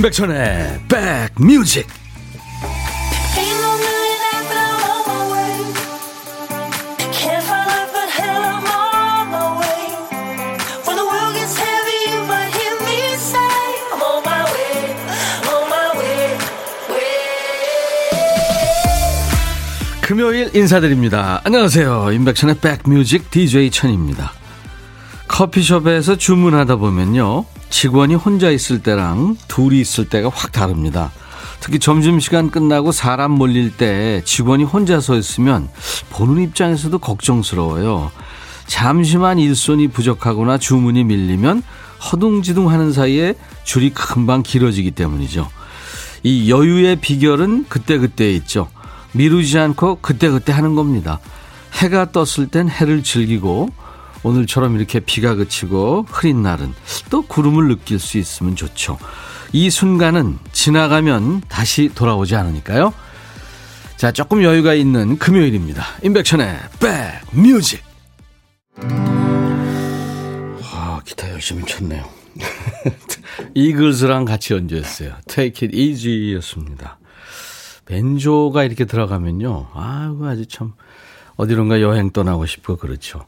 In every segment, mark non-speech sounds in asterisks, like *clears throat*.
임백천의 백뮤직 금요일 인사드립니다. 안녕하세요. 임백천의 백뮤직 DJ 천입니다. 커피숍에서 주문하다 보면요. 직원이 혼자 있을 때랑 둘이 있을 때가 확 다릅니다. 특히 점심시간 끝나고 사람 몰릴 때 직원이 혼자 서 있으면 보는 입장에서도 걱정스러워요. 잠시만 일손이 부족하거나 주문이 밀리면 허둥지둥 하는 사이에 줄이 금방 길어지기 때문이죠. 이 여유의 비결은 그때그때 있죠. 미루지 않고 그때그때 하는 겁니다. 해가 떴을 땐 해를 즐기고 오늘처럼 이렇게 비가 그치고 흐린 날은 또 구름을 느낄 수 있으면 좋죠. 이 순간은 지나가면 다시 돌아오지 않으니까요. 자, 조금 여유가 있는 금요일입니다. 인백션의 백뮤직. 아, 기타 열심히 쳤네요. *laughs* 이글스랑 같이 연주했어요. Take it easy 였습니다. 벤조가 이렇게 들어가면요. 아이고, 아주 참, 어디론가 여행 떠나고 싶고, 그렇죠.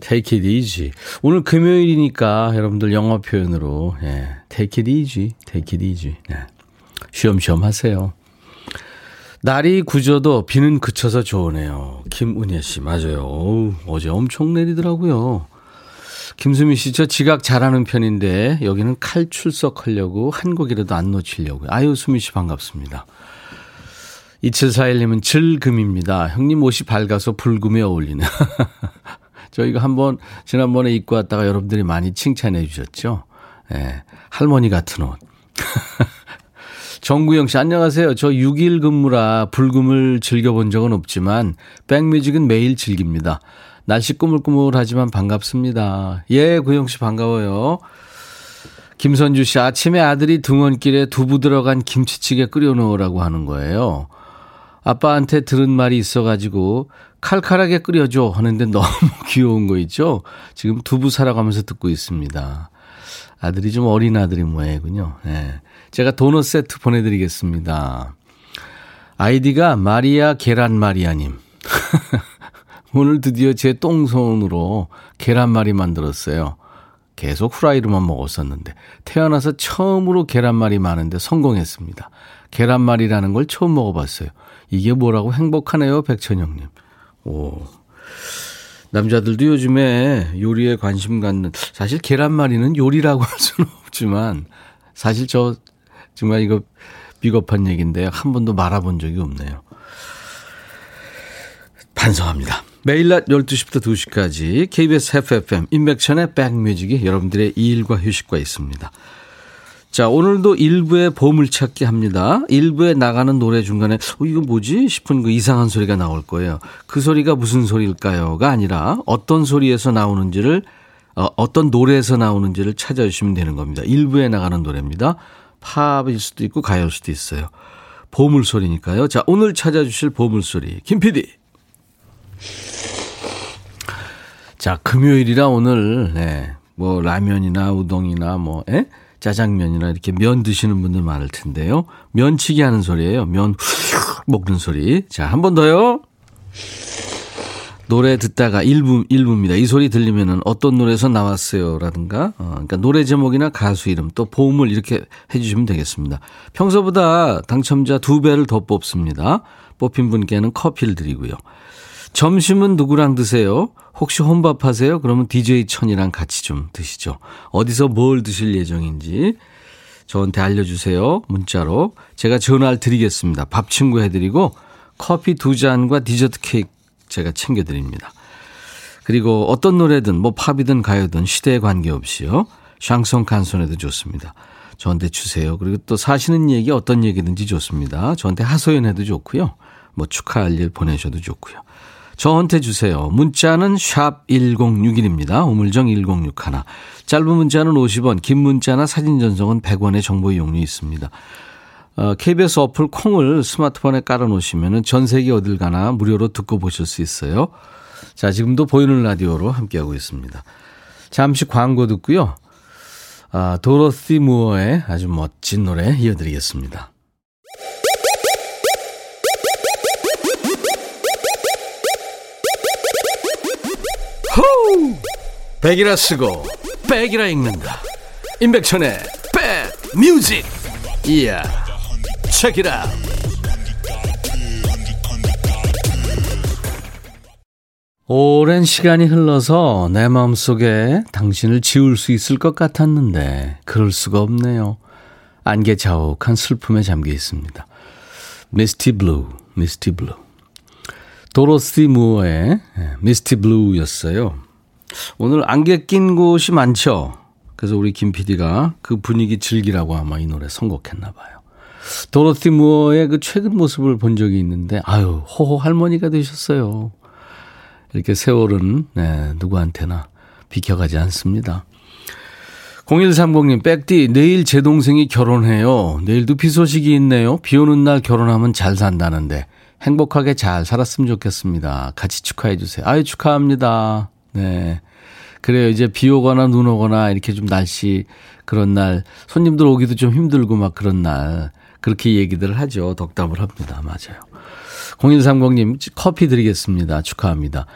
Take it easy. 오늘 금요일이니까 여러분들 영어 표현으로, 예, take it easy, take it easy. 예. 쉬엄쉬엄 하세요. 날이 굳어도 비는 그쳐서 좋으네요. 김은혜 씨, 맞아요. 어우, 어제 엄청 내리더라고요. 김수미 씨, 저 지각 잘하는 편인데, 여기는 칼 출석하려고 한 곡이라도 안 놓치려고요. 아유, 수미 씨 반갑습니다. 2741님은 즐금입니다. 형님 옷이 밝아서 붉음에 어울리네. *laughs* 저희가 한번 지난번에 입고 왔다가 여러분들이 많이 칭찬해 주셨죠. 예, 할머니 같은 옷. *laughs* 정구영 씨, 안녕하세요. 저 6일 근무라 불금을 즐겨본 적은 없지만, 백뮤직은 매일 즐깁니다. 날씨 꾸물꾸물하지만 반갑습니다. 예, 구영 씨 반가워요. 김선주 씨, 아침에 아들이 등원길에 두부 들어간 김치찌개 끓여놓으라고 하는 거예요. 아빠한테 들은 말이 있어가지고 칼칼하게 끓여줘 하는데 너무 *laughs* 귀여운 거 있죠? 지금 두부 사러 가면서 듣고 있습니다. 아들이 좀 어린 아들이 모양이군요. 네. 제가 도넛 세트 보내드리겠습니다. 아이디가 마리아 계란 마리아님. *laughs* 오늘 드디어 제 똥손으로 계란말이 만들었어요. 계속 후라이로만 먹었었는데 태어나서 처음으로 계란말이 많은데 성공했습니다. 계란말이라는 걸 처음 먹어봤어요. 이게 뭐라고 행복하네요, 백천영님. 오. 남자들도 요즘에 요리에 관심 갖는, 사실 계란말이는 요리라고 *laughs* 할 수는 없지만, 사실 저, 정말 이거 비겁한 얘기인데, 한 번도 말아본 적이 없네요. 반성합니다. 매일 낮 12시부터 2시까지 KBS FFM 인백천의 백뮤직이 여러분들의 일과 휴식과 있습니다. 자, 오늘도 일부에 보물찾기 합니다. 일부에 나가는 노래 중간에, 어, 이거 뭐지? 싶은 그 이상한 소리가 나올 거예요. 그 소리가 무슨 소리일까요?가 아니라 어떤 소리에서 나오는지를, 어, 어떤 노래에서 나오는지를 찾아주시면 되는 겁니다. 일부에 나가는 노래입니다. 팝일 수도 있고 가요일 수도 있어요. 보물 소리니까요. 자, 오늘 찾아주실 보물 소리. 김 PD. 자, 금요일이라 오늘, 네, 뭐, 라면이나 우동이나 뭐, 에? 짜장면이나 이렇게 면 드시는 분들 많을 텐데요. 면치기 하는 소리예요. 면 먹는 소리. 자, 한 번 더요. 노래 듣다가 1부, 1부입니다. 이 소리 들리면은 어떤 노래에서 나왔어요. 라든가, 어, 그러니까 노래 제목이나 가수 이름 또 보험을 이렇게 해주시면 되겠습니다. 평소보다 당첨자 두 배를 더 뽑습니다. 뽑힌 분께는 커피를 드리고요. 점심은 누구랑 드세요? 혹시 혼밥 하세요? 그러면 DJ 천이랑 같이 좀 드시죠. 어디서 뭘 드실 예정인지 저한테 알려주세요. 문자로. 제가 전화를 드리겠습니다. 밥 친구 해드리고 커피 두 잔과 디저트 케이크 제가 챙겨드립니다. 그리고 어떤 노래든 뭐 팝이든 가요든 시대에 관계없이요. 샹송 칸손에도 좋습니다. 저한테 주세요. 그리고 또 사시는 얘기 어떤 얘기든지 좋습니다. 저한테 하소연해도 좋고요. 뭐 축하할 일 보내셔도 좋고요. 저한테 주세요. 문자는 샵 1061입니다. 우물정 1061. 짧은 문자는 50원, 긴 문자나 사진 전송은 100원의 정보 이용료 있습니다. 어, KBS 어플 콩을 스마트폰에 깔아놓으시면 전 세계 어딜 가나 무료로 듣고 보실 수 있어요. 자, 지금도 보이는 라디오로 함께하고 있습니다. 잠시 광고 듣고요. 아, 도로시 무어의 아주 멋진 노래 이어드리겠습니다. 백이라 쓰고 백이라 읽는다. 임백천의 백 뮤직. 이야. 책이라. 오랜 시간이 흘러서 내 마음속에 당신을 지울 수 있을 것 같았는데 그럴 수가 없네요. 안개 자욱한 슬픔에 잠겨 있습니다. Misty Blue, Misty Blue. 도로시 무어의 미스티 블루였어요. 오늘 안개 낀 곳이 많죠. 그래서 우리 김 PD가 그 분위기 즐기라고 아마 이 노래 선곡했나 봐요. 도로티 무어의 그 최근 모습을 본 적이 있는데 아유 호호 할머니가 되셨어요. 이렇게 세월은 네, 누구한테나 비켜가지 않습니다. 0130님, 백디, 내일 제 동생이 결혼해요. 내일도 비 소식이 있네요. 비 오는 날 결혼하면 잘 산다는데 행복하게 잘 살았으면 좋겠습니다. 같이 축하해 주세요. 아유, 축하합니다. 네. 그래요. 이제 비 오거나 눈 오거나 이렇게 좀 날씨 그런 날 손님들 오기도 좀 힘들고 막 그런 날 그렇게 얘기들을 하죠. 덕담을 합니다. 맞아요. 0130님 커피 드리겠습니다. 축하합니다.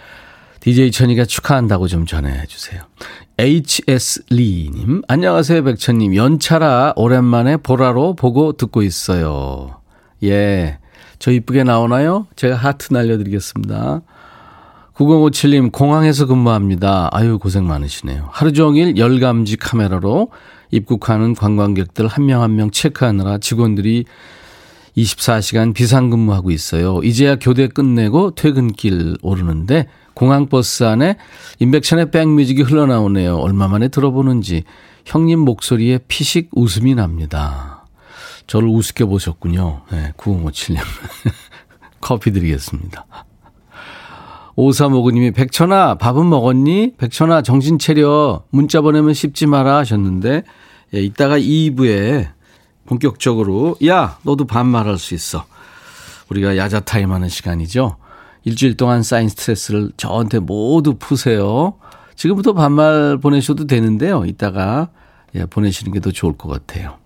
DJ 천이가 축하한다고 좀 전해 주세요. HS 리님, 안녕하세요, 백천님. 연차라 오랜만에 보라로 보고 듣고 있어요. 예. 저 이쁘게 나오나요? 제가 하트 날려드리겠습니다. 9057님, 공항에서 근무합니다. 아유, 고생 많으시네요. 하루 종일 열감지 카메라로 입국하는 관광객들 한명 한 명 체크하느라 직원들이 24시간 비상근무하고 있어요. 이제야 교대 끝내고 퇴근길 오르는데 공항버스 안에 인백션의 백뮤직이 흘러나오네요. 얼마 만에 들어보는지 형님 목소리에 피식 웃음이 납니다. 저를 우습게 보셨군요. 네, 9057님. *laughs* 커피 드리겠습니다. 5359님이 백천아 밥은 먹었니? 백천아 정신 차려 문자 보내면 씹지 마라 하셨는데 예, 이따가 2부에 본격적으로 야 너도 반말할 수 있어. 우리가 야자 타임 하는 시간이죠. 일주일 동안 쌓인 스트레스를 저한테 모두 푸세요. 지금부터 반말 보내셔도 되는데요. 이따가 예, 보내시는 게 더 좋을 것 같아요.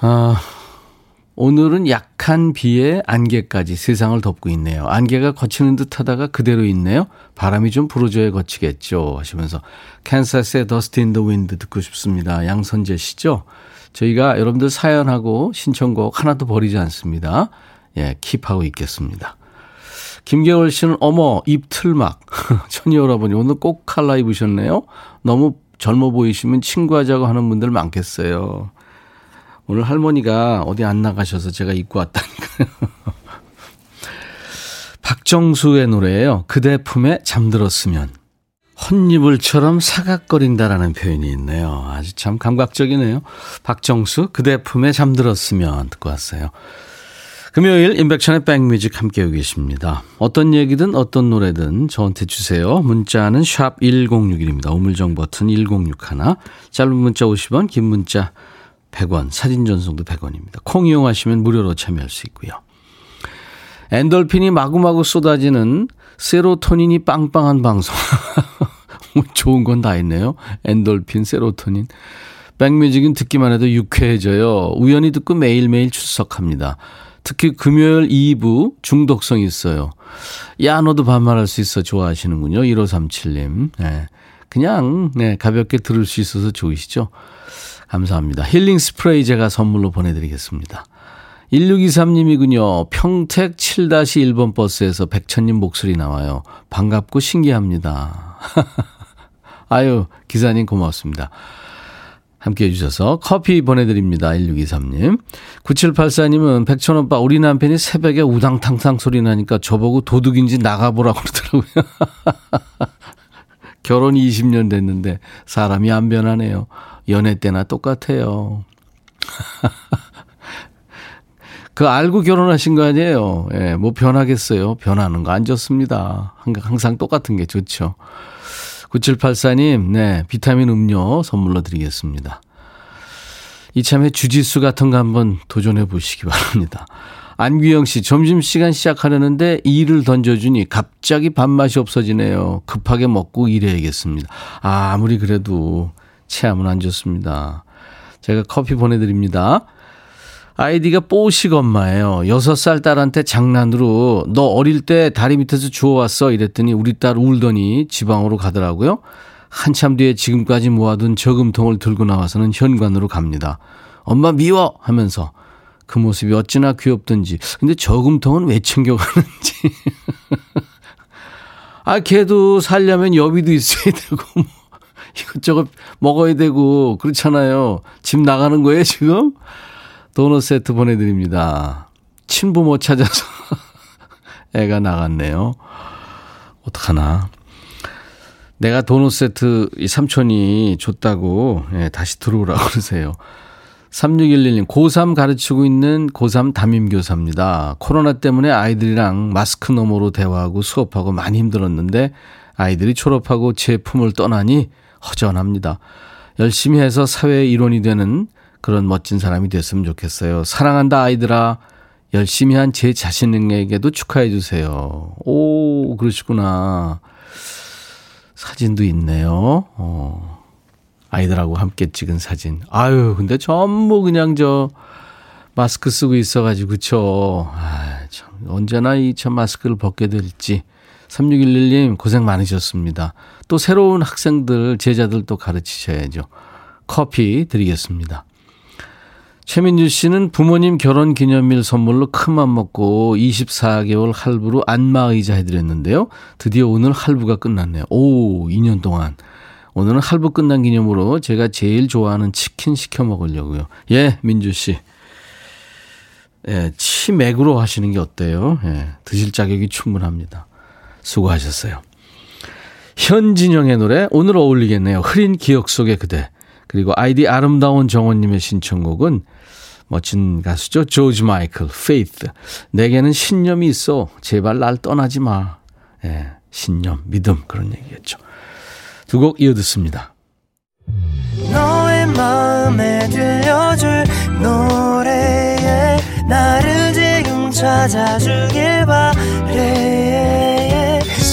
아, 오늘은 약한 비에 안개까지 세상을 덮고 있네요. 안개가 거치는 듯 하다가 그대로 있네요. 바람이 좀 불어줘야 거치겠죠. 하시면서 캔사스의 Dust in the Wind 듣고 싶습니다. 양선재 씨죠? 저희가 여러분들 사연하고 신청곡 하나도 버리지 않습니다. 예, keep하고 있겠습니다. 김계월 씨는 어머 입 틀막 *laughs* 천희 여러분이 오늘 꼭 칼라 입으셨네요. 너무 젊어 보이시면 친구하자고 하는 분들 많겠어요. 오늘 할머니가 어디 안 나가셔서 제가 입고 왔다니까요. *laughs* 박정수의 노래예요. 그대 품에 잠들었으면. 헛니불처럼 사각거린다라는 표현이 있네요. 아주 참 감각적이네요. 박정수, 그대 품에 잠들었으면 듣고 왔어요. 금요일 인백천의 백뮤직 함께하고 계십니다. 어떤 얘기든 어떤 노래든 저한테 주세요. 문자는 샵 1061입니다. 우물정 버튼 1061. 짧은 문자 50원, 긴 문자 100원, 사진 전송도 100원입니다. 콩 이용하시면 무료로 참여할 수 있고요. 엔돌핀이 마구마구 쏟아지는 세로토닌이 빵빵한 방송. *laughs* 좋은 건 다 있네요. 엔돌핀, 세로토닌. 백뮤직은 듣기만 해도 유쾌해져요. 우연히 듣고 매일매일 출석합니다. 특히 금요일 2부 중독성 있어요. 야, 너도 반말할 수 있어. 좋아하시는군요. 1537님. 네. 그냥, 네, 가볍게 들을 수 있어서 좋으시죠? 감사합니다. 힐링 스프레이 제가 선물로 보내드리겠습니다. 1623님이군요. 평택 7-1번 버스에서 백천님 목소리 나와요. 반갑고 신기합니다. *laughs* 아유, 기사님 고맙습니다. 함께 해주셔서 커피 보내드립니다. 1623님. 9784님은 백천오빠, 우리 남편이 새벽에 우당탕탕 소리 나니까 저보고 도둑인지 나가보라고 그러더라고요. *laughs* 결혼 20년 됐는데 사람이 안 변하네요. 연애 때나 똑같아요. *laughs* 그 알고 결혼하신 거 아니에요. 예, 뭐 변하겠어요. 변하는 거 안 좋습니다. 항상 똑같은 게 좋죠. 9784님, 네, 비타민 음료 선물로 드리겠습니다. 이참에 주짓수 같은 거 한번 도전해 보시기 바랍니다. 안규영 씨, 점심시간 시작하려는데 일을 던져주니 갑자기 밥맛이 없어지네요. 급하게 먹고 일해야겠습니다. 아, 아무리 그래도 체하면 안 좋습니다. 제가 커피 보내드립니다. 아이디가 뽀식 엄마예요. 6살 딸한테 장난으로 너 어릴 때 다리 밑에서 주워왔어 이랬더니 우리 딸 울더니 지방으로 가더라고요. 한참 뒤에 지금까지 모아둔 저금통을 들고 나와서는 현관으로 갑니다. 엄마 미워 하면서 그 모습이 어찌나 귀엽던지. 근데 저금통은 왜 챙겨가는지. *laughs* 아, 걔도 살려면 여비도 있어야 되고, 뭐, 이것저것 먹어야 되고, 그렇잖아요. 집 나가는 거예요, 지금? 도넛 세트 보내드립니다. 친부 못 찾아서 *laughs* 애가 나갔네요. 어떡하나. 내가 도넛 세트 이 삼촌이 줬다고 예, 다시 들어오라고 그러세요. 3611님, 고3 가르치고 있는 고3 담임교사입니다. 코로나 때문에 아이들이랑 마스크 너머로 대화하고 수업하고 많이 힘들었는데 아이들이 졸업하고 제 품을 떠나니 허전합니다. 열심히 해서 사회의 일원이 되는 그런 멋진 사람이 됐으면 좋겠어요. 사랑한다 아이들아. 열심히 한 제 자신에게도 축하해 주세요. 오, 그러시구나. 사진도 있네요. 어. 아이들하고 함께 찍은 사진. 아유, 근데 전부 그냥 저 마스크 쓰고 있어 가지고, 그쵸. 아, 참, 언제나 이 참 마스크를 벗게 될지. 3611님 고생 많으셨습니다. 또 새로운 학생들, 제자들 또 가르치셔야죠. 커피 드리겠습니다. 최민주 씨는 부모님 결혼 기념일 선물로 큰맘 먹고 24개월 할부로 안마의자 해드렸는데요. 드디어 오늘 할부가 끝났네요. 오, 2년 동안. 오늘은 할부 끝난 기념으로 제가 제일 좋아하는 치킨 시켜 먹으려고요. 예, 민주 씨. 예, 치맥으로 하시는 게 어때요? 예, 드실 자격이 충분합니다. 수고하셨어요. 현진영의 노래 오늘 어울리겠네요. 흐린 기억 속의 그대. 그리고 아이디 아름다운 정원님의 신청곡은 멋진 가수죠. 조지 마이클, Faith. 내게는 신념이 있어. 제발 날 떠나지 마. 예, 신념, 믿음 그런 얘기겠죠. 두 곡 이어 듣습니다. 너의 마음에 들려줄 노래에 나를 지금 찾아주길 바래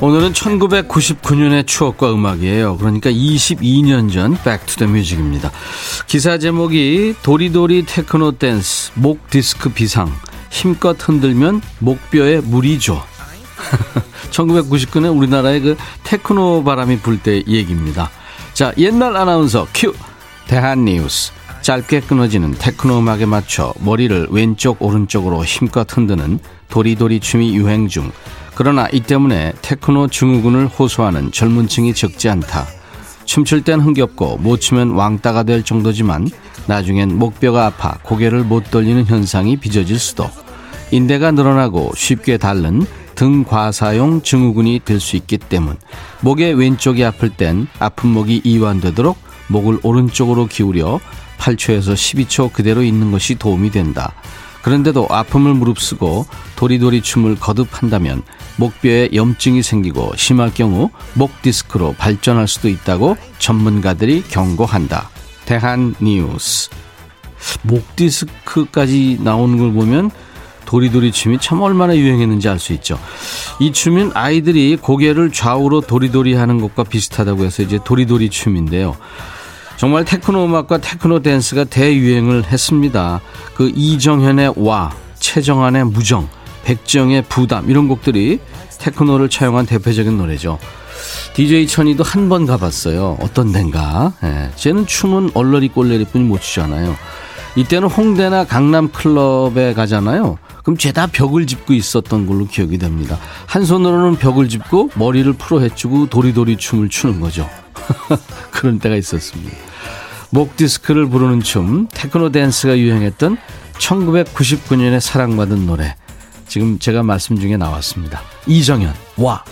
오늘은 1999년의 추억과 음악이에요. 그러니까 22년 전 Music입니다. 기사 제목이 도리도리 테크노 댄스 목 디스크 비상 힘껏 흔들면 목뼈에 무리 줘. *laughs* 1999년 우리나라의 그 테크노 바람이 불 때 얘기입니다. 자, 옛날 아나운서 큐. 대한 뉴스 짧게 끊어지는 테크노 음악에 맞춰 머리를 왼쪽 오른쪽으로 힘껏 흔드는 도리도리 춤이 유행 중 그러나 이 때문에 테크노 증후군을 호소하는 젊은 층이 적지 않다. 춤출 땐 흥겹고 못 추면 왕따가 될 정도지만 나중엔 목뼈가 아파 고개를 못 돌리는 현상이 빚어질 수도 인대가 늘어나고 쉽게 닳는 등 과사용 증후군이 될 수 있기 때문 목의 왼쪽이 아플 땐 아픈 목이 이완되도록 목을 오른쪽으로 기울여 8초에서 12초 그대로 있는 것이 도움이 된다. 그런데도 아픔을 무릅쓰고 도리도리 춤을 거듭한다면 목뼈에 염증이 생기고 심할 경우 목 디스크로 발전할 수도 있다고 전문가들이 경고한다. 대한 뉴스. 목 디스크까지 나오는 걸 보면 도리도리 춤이 참 얼마나 유행했는지 알 수 있죠. 이 춤은 아이들이 고개를 좌우로 도리도리 하는 것과 비슷하다고 해서 이제 도리도리 춤인데요. 정말 테크노 음악과 테크노 댄스가 대유행을 했습니다. 그 이정현의 와, 채정안의 무정, 백지영의 부담 이런 곡들이 테크노를 차용한 대표적인 노래죠. DJ 천이도 한 번 가봤어요. 어떤 덴가. 예. 저는 춤은 얼러리 꼴레리 뿐이 못 추잖아요. 이때는 홍대나 강남 클럽에 가잖아요. 그럼 죄다 벽을 짚고 있었던 걸로 기억이 됩니다. 한 손으로는 벽을 짚고 머리를 풀어 헤치고 도리도리 춤을 추는 거죠. *laughs* 그런 때가 있었습니다. 목 디스크를 부르는 춤, 테크노 댄스가 유행했던 1999년에 사랑받은 노래. 지금 제가 말씀 중에 나왔습니다. 이정현, 와.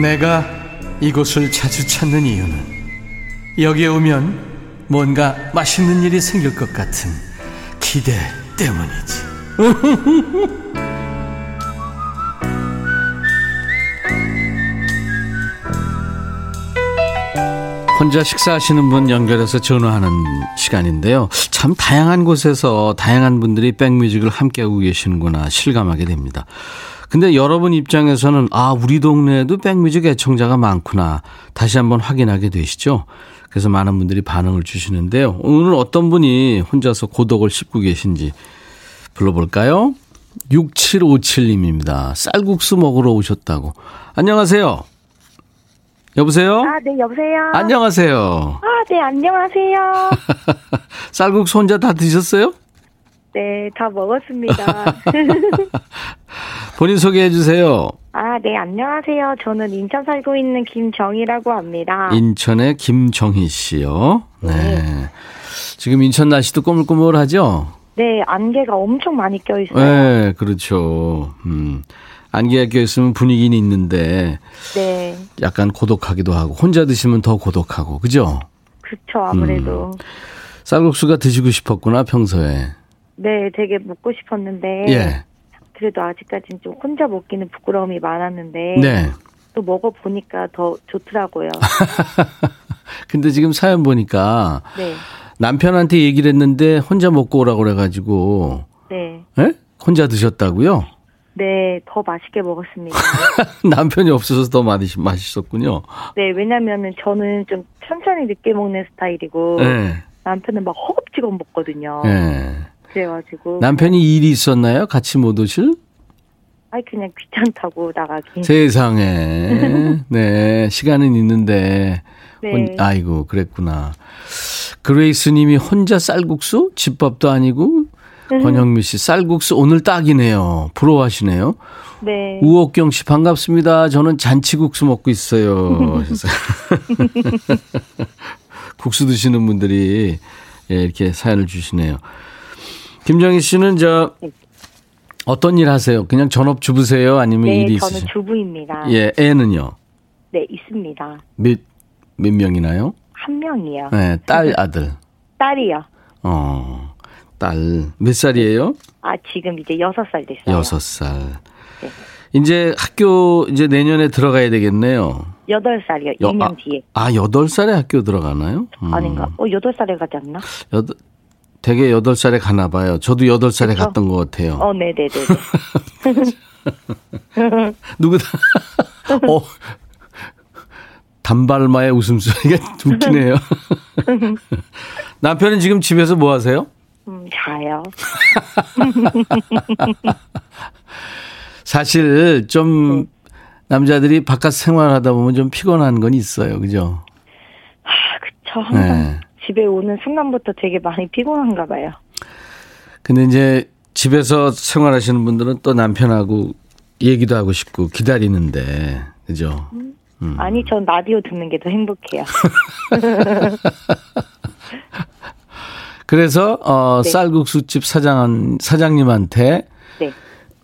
내가 이곳을 자주 찾는 이유는 여기에 오면 뭔가 맛있는 일이 생길 것 같은 기대 때문이지. *laughs* 혼자 식사하시는 분 연결해서 전화하는 시간인데요. 참 다양한 곳에서 다양한 분들이 백뮤직을 함께하고 계시는구나 실감하게 됩니다. 근데 여러분 입장에서는 아, 우리 동네에도 백뮤직 애청자가 많구나. 다시 한번 확인하게 되시죠? 그래서 많은 분들이 반응을 주시는데요. 오늘 어떤 분이 혼자서 고독을 씹고 계신지 불러볼까요? 6757님입니다. 쌀국수 먹으러 오셨다고. 안녕하세요. 여보세요? 아, 네, 여보세요? 안녕하세요. 아, 네, 안녕하세요. *laughs* 쌀국수 혼자 다 드셨어요? 네, 다 먹었습니다. *laughs* 본인 소개해 주세요. 아, 네, 안녕하세요. 저는 인천 살고 있는 김정희라고 합니다. 인천의 김정희 씨요. 네. 지금 인천 날씨도 꼬물꼬물하죠? 네, 안개가 엄청 많이 껴있어요. 네, 그렇죠. 음. 안개가 껴있으면 분위기는 있는데 네, 약간 고독하기도 하고 혼자 드시면 더 고독하고 그죠? 그쵸, 아무래도. 쌀국수가 드시고 싶었구나 평소에. 네, 되게 먹고 싶었는데. 예. 그래도 아직까지는 좀 혼자 먹기는 부끄러움이 많았는데. 네. 또 먹어보니까 더 좋더라고요. *laughs* 근데 지금 사연 보니까 네, 남편한테 얘기를 했는데 혼자 먹고 오라고 그래가지고 네. 예? 혼자 드셨다고요? 네, 더 맛있게 먹었습니다. *laughs* 남편이 없어서 더 맛있, 맛있었군요. 네, 왜냐면은 저는 좀 천천히 늦게 먹는 스타일이고. 네. 남편은 막 허겁지겁 먹거든요. 네. 그래가지고 남편이 일이 있었나요? 같이 못 오실? 아이 그냥 귀찮다고 나가기. 세상에. 네. 시간은 있는데. 네. 혼- 아이고, 그랬구나. 그레이스 님이 혼자 쌀국수? 집밥도 아니고? 음. 권영미 씨, 쌀국수 오늘 딱이네요. 부러워하시네요. 네. 우옥경 씨, 반갑습니다. 저는 잔치국수 먹고 있어요. *laughs* 국수 드시는 분들이 예, 이렇게 사연을 주시네요. 김정희 씨는 저 어떤 일 하세요? 그냥 전업 주부세요? 아니면 네, 일이 저는 있으세요? 주부입니다. 예, 애는요? 네, 있습니다. 몇, 몇 명이나요? 한 명이요. 네, 딸, 아들. 딸이요. 어, 딸. 몇 살이에요? 아, 지금 이제 여섯 살 됐어요. 여섯 살. 네. 이제 학교 이제 내년에 들어가야 되겠네요. 여덟 살이요. 여- 2년 아, 뒤에. 아, 여덟 살에 학교 들어가나요? 음. 아닌가? 어, 여덟 살에 가지 않나? 여덟, 되게 여덟 살에 가나 봐요. 저도 여덟 살에 그쵸? 갔던 것 같아요. 어, 네네네. *laughs* *laughs* 누구다? *laughs* 어, 단발마의 웃음소리가 *laughs* 웃기네요. *laughs* 남편은 지금 집에서 뭐 하세요? 음, 자요. *laughs* 사실 좀 네. 남자들이 바깥 생활하다 보면 좀 피곤한 건 있어요. 그죠? 아, 그쵸. 항상 네. 집에 오는 순간부터 되게 많이 피곤한가 봐요. 근데 이제 집에서 생활하시는 분들은 또 남편하고 얘기도 하고 싶고 기다리는데. 그죠? 음. 아니, 전 라디오 듣는 게 더 행복해요. *laughs* 그래서 어 네. 쌀국수집 사장 사장님한테 네.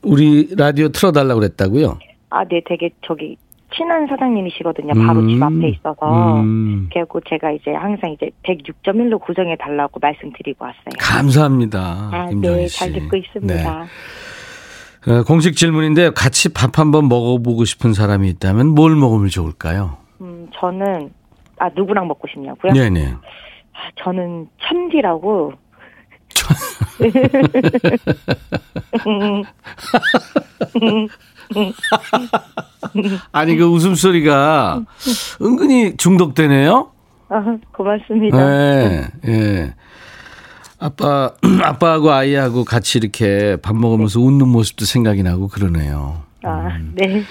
우리 라디오 틀어달라고 그랬다고요? 아, 네, 되게 저기 친한 사장님이시거든요. 바로 음, 집 앞에 있어서. 음, 그래갖고 제가 이제 항상 이제 106.1로 고정해 달라고 말씀드리고 왔어요. 감사합니다. 아, 네, 씨. 잘 듣고 있습니다. 네. 어, 공식 질문인데 같이 밥 한번 먹어보고 싶은 사람이 있다면 뭘 먹으면 좋을까요? 음, 저는 아 누구랑 먹고 싶냐고요? 네네. 아, 저는 천디라고 *laughs* 아니 그 웃음소리가 은근히 중독되네요. 아, 고맙습니다. 네, 예. 아빠, *clears throat* 아빠하고 아이하고 같이 이렇게 밥 먹으면서 웃는 모습도 생각이 나고 그러네요. 아, 네.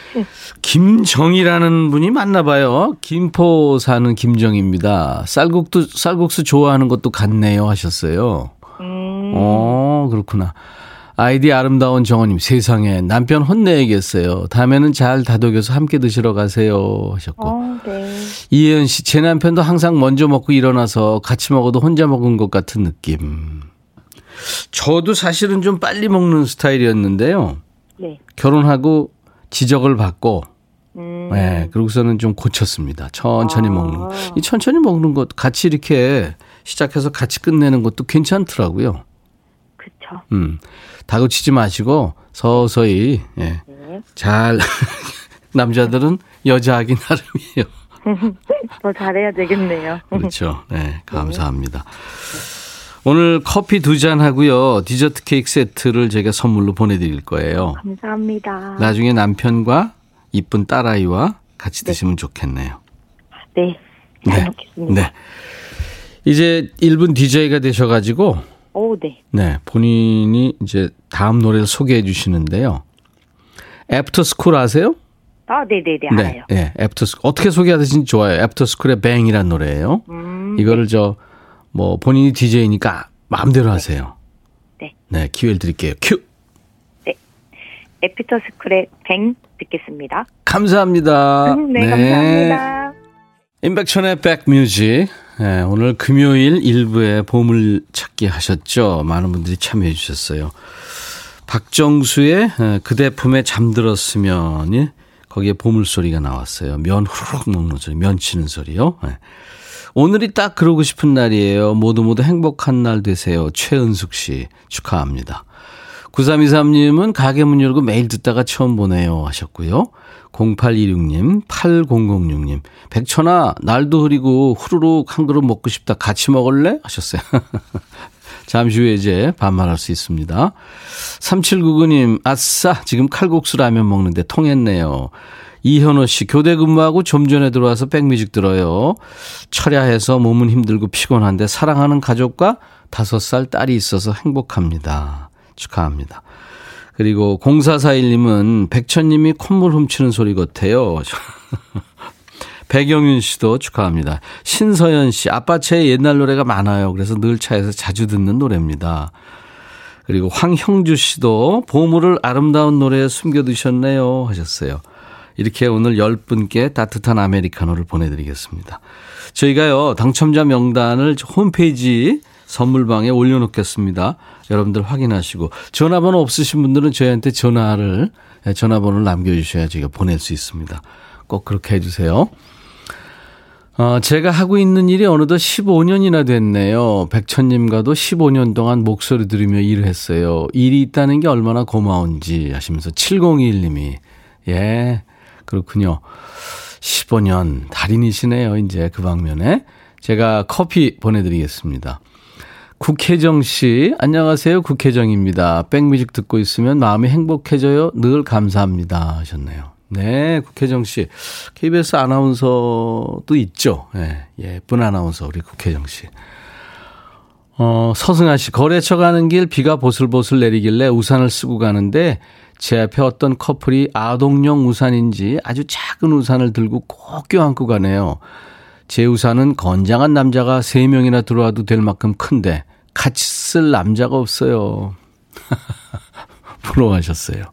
김정이라는 분이 맞나 봐요. 김포 사는 김정입니다. 쌀국도, 쌀국수 좋아하는 것도 같네요 하셨어요. 음, 어, 그렇구나. 아이디 아름다운 정원님, 세상에 남편 혼내야겠어요. 다음에는 잘 다독여서 함께 드시러 가세요. 하셨고. 어, 네. 이혜연 씨, 제 남편도 항상 먼저 먹고 일어나서 같이 먹어도 혼자 먹은 것 같은 느낌. 저도 사실은 좀 빨리 먹는 스타일이었는데요. 네. 결혼하고 지적을 받고, 음, 네, 그러고서는 좀 고쳤습니다. 천천히 아. 먹는 거. 이 천천히 먹는 것, 같이 이렇게 시작해서 같이 끝내는 것도 괜찮더라고요. 그쵸. 음, 다그치지 마시고 서서히, 예, 네. 잘, *laughs* 남자들은 여자하기 나름이에요. *laughs* 더 잘해야 되겠네요. 그렇죠. 네, 감사합니다. 오늘 커피 두 잔 하고요. 디저트 케이크 세트를 제가 선물로 보내드릴 거예요. 감사합니다. 나중에 남편과 이쁜 딸아이와 같이 드시면 좋겠네요. 네. 잘 먹겠습니다. 네. 이제 1분 DJ가 되셔가지고, 오, 네. 네, 본인이 이제 다음 노래를 소개해 주시는데요. 애프터 스쿨 아세요? 아, 네네네. 알아요. 네, 네, 애프터 스쿨. 어떻게 소개하든지 좋아요. 애프터 스쿨의 Bang이란 노래예요. 음, 이거를 저, 뭐, 본인이 DJ니까 마음대로 하세요. 네. 네, 기회를 드릴게요. 큐! 에피터 스쿨의 뱅 듣겠습니다. 감사합니다. 네, 감사합니다. 임백천의 백뮤직. 네, 오늘 금요일 일부에 보물 찾기 하셨죠. 많은 분들이 참여해 주셨어요. 박정수의 에, 그대 품에 잠들었으면이 거기에 보물소리가 나왔어요. 면 후루룩 먹는 소리, 면 치는 소리요. 네. 오늘이 딱 그러고 싶은 날이에요. 모두 모두 행복한 날 되세요. 최은숙 씨 축하합니다. 9323님은 가게 문 열고 매일 듣다가 처음 보네요 하셨고요. 0826님, 8006님, 백천아, 날도 흐리고 후루룩 한 그릇 먹고 싶다. 같이 먹을래? 하셨어요. *laughs* 잠시 후에 이제 반말할 수 있습니다. 3799님, 아싸, 지금 칼국수 라면 먹는데 통했네요. 이현호 씨, 교대 근무하고 좀 전에 들어와서 백뮤직 들어요. 철야해서 몸은 힘들고 피곤한데 사랑하는 가족과 다섯 살 딸이 있어서 행복합니다. 축하합니다. 그리고 0441님은 백천님이 콧물 훔치는 소리 같아요. 배경윤 씨도 축하합니다. 신서연 씨, 아빠 차에 옛날 노래가 많아요. 그래서 늘 차에서 자주 듣는 노래입니다. 그리고 황형주 씨도 보물을 아름다운 노래에 숨겨두셨네요. 하셨어요. 이렇게 오늘 10분께 따뜻한 아메리카노를 보내드리겠습니다. 저희가요, 당첨자 명단을 홈페이지 선물방에 올려놓겠습니다. 여러분들 확인하시고 전화번호 없으신 분들은 저희한테 전화를 전화번호를 남겨주셔야 저희가 보낼 수 있습니다. 꼭 그렇게 해주세요. 어, 제가 하고 있는 일이 어느덧 15년이나 됐네요. 백천님과도 15년 동안 목소리 들으며 일을 했어요. 일이 있다는 게 얼마나 고마운지 하시면서 7021님이 예 그렇군요. 15년 달인이시네요. 이제 그 방면에 제가 커피 보내드리겠습니다. 국혜정 씨, 안녕하세요. 국혜정입니다. 백뮤직 듣고 있으면 마음이 행복해져요. 늘 감사합니다. 하셨네요. 네, 국혜정 씨. KBS 아나운서도 있죠. 예, 예쁜 아나운서, 우리 국혜정 씨. 어, 서승아 씨, 거래처 가는 길 비가 보슬보슬 내리길래 우산을 쓰고 가는데 제 앞에 어떤 커플이 아동용 우산인지 아주 작은 우산을 들고 꼭 껴안고 가네요. 제 우산은 건장한 남자가 3명이나 들어와도 될 만큼 큰데 같이 쓸 남자가 없어요. *laughs* 부러워하셨어요.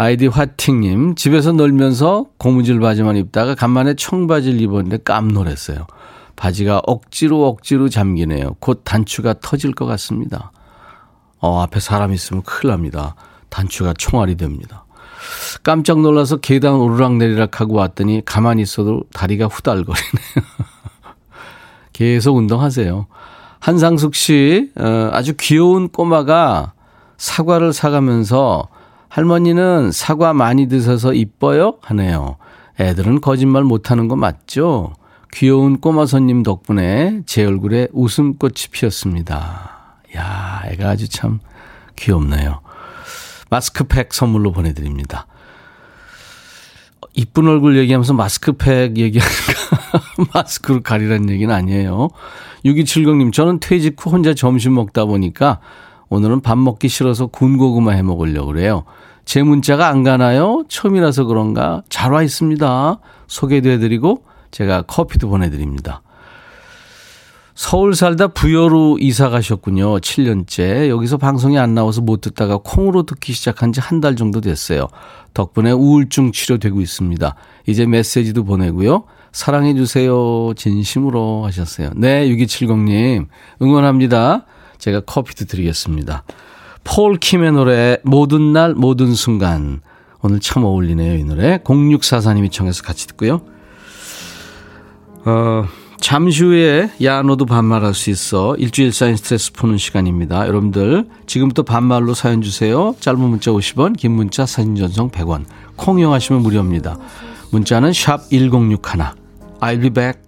아이디 화팅님, 집에서 놀면서 고무줄 바지만 입다가 간만에 청바지를 입었는데 깜놀했어요. 바지가 억지로 억지로 잠기네요. 곧 단추가 터질 것 같습니다. 어, 앞에 사람 있으면 큰일 납니다. 단추가 총알이 됩니다. 깜짝 놀라서 계단 오르락내리락 하고 왔더니 가만히 있어도 다리가 후달거리네요. *laughs* 계속 운동하세요. 한상숙 씨, 어, 아주 귀여운 꼬마가 사과를 사가면서 할머니는 사과 많이 드셔서 이뻐요? 하네요. 애들은 거짓말 못하는 거 맞죠? 귀여운 꼬마 손님 덕분에 제 얼굴에 웃음꽃이 피었습니다. 야, 애가 아주 참 귀엽네요. 마스크팩 선물로 보내드립니다. 이쁜 얼굴 얘기하면서 마스크팩 얘기하니까 *laughs* 마스크로 가리라는 얘기는 아니에요. 6270님, 저는 퇴직 후 혼자 점심 먹다 보니까 오늘은 밥 먹기 싫어서 군고구마 해 먹으려고 그래요. 제 문자가 안 가나요? 처음이라서 그런가? 잘 와 있습니다. 소개도 해드리고 제가 커피도 보내드립니다. 서울 살다 부여로 이사 가셨군요. 7년째. 여기서 방송이 안 나와서 못 듣다가 콩으로 듣기 시작한 지 한 달 정도 됐어요. 덕분에 우울증 치료되고 있습니다. 이제 메시지도 보내고요. 사랑해주세요. 진심으로 하셨어요. 네, 6270님. 응원합니다. 제가 커피도 드리겠습니다. 폴 킴의 노래, 모든 날, 모든 순간. 오늘 참 어울리네요, 이 노래. 0644님이 청해서 같이 듣고요. 어, 잠시 후에 야 너도 반말할 수 있어 일주일 쌓인 스트레스 푸는 시간입니다. 여러분들 지금부터 반말로 사연 주세요. 짧은 문자 50원 긴 문자 사진 전송 100원 콩 이용하시면 무료입니다. 문자는 샵 1061. I'll be back.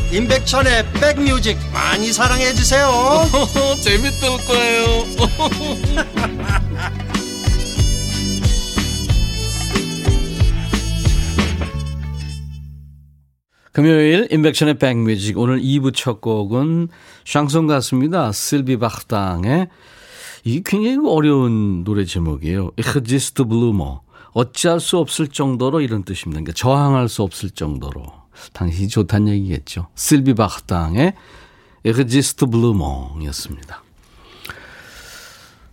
임백천의 백뮤직 많이 사랑해 주세요 *laughs* 재밌을 거예요 *laughs* 금요일 임백천의 백뮤직 오늘 2부 첫 곡은 샹송 가수입니다. 실비 바르탕의 이게 굉장히 어려운 노래 제목이에요. Irrésistiblement 어찌할 수 없을 정도로 이런 뜻입니다. 그러니까 저항할 수 없을 정도로 당신이 좋다는 얘기겠죠. 실비 바르탕의 Irrésistiblement이었습니다.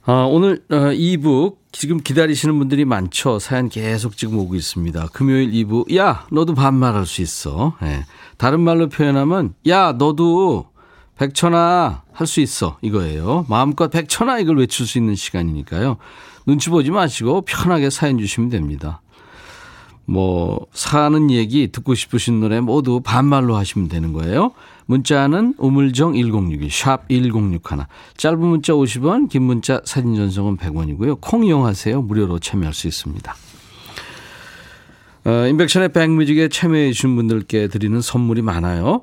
아, 오늘 어, 2부 지금 기다리시는 분들이 많죠. 사연 계속 지금 오고 있습니다. 금요일 2부 야 너도 반말할 수 있어. 예. 다른 말로 표현하면 야 너도 백천아 할 수 있어 이거예요. 마음껏 백천아 이걸 외칠 수 있는 시간이니까요. 눈치 보지 마시고 편하게 사연 주시면 됩니다. 뭐 사는 얘기 듣고 싶으신 노래 모두 반말로 하시면 되는 거예요. 문자는 우물정 1061, 샵 1061. 짧은 문자 50원, 긴 문자 사진 전송은 100원이고요. 콩 이용하세요. 무료로 참여할 수 있습니다. 어, 임백천의 백뮤직에 참여해 주신 분들께 드리는 선물이 많아요.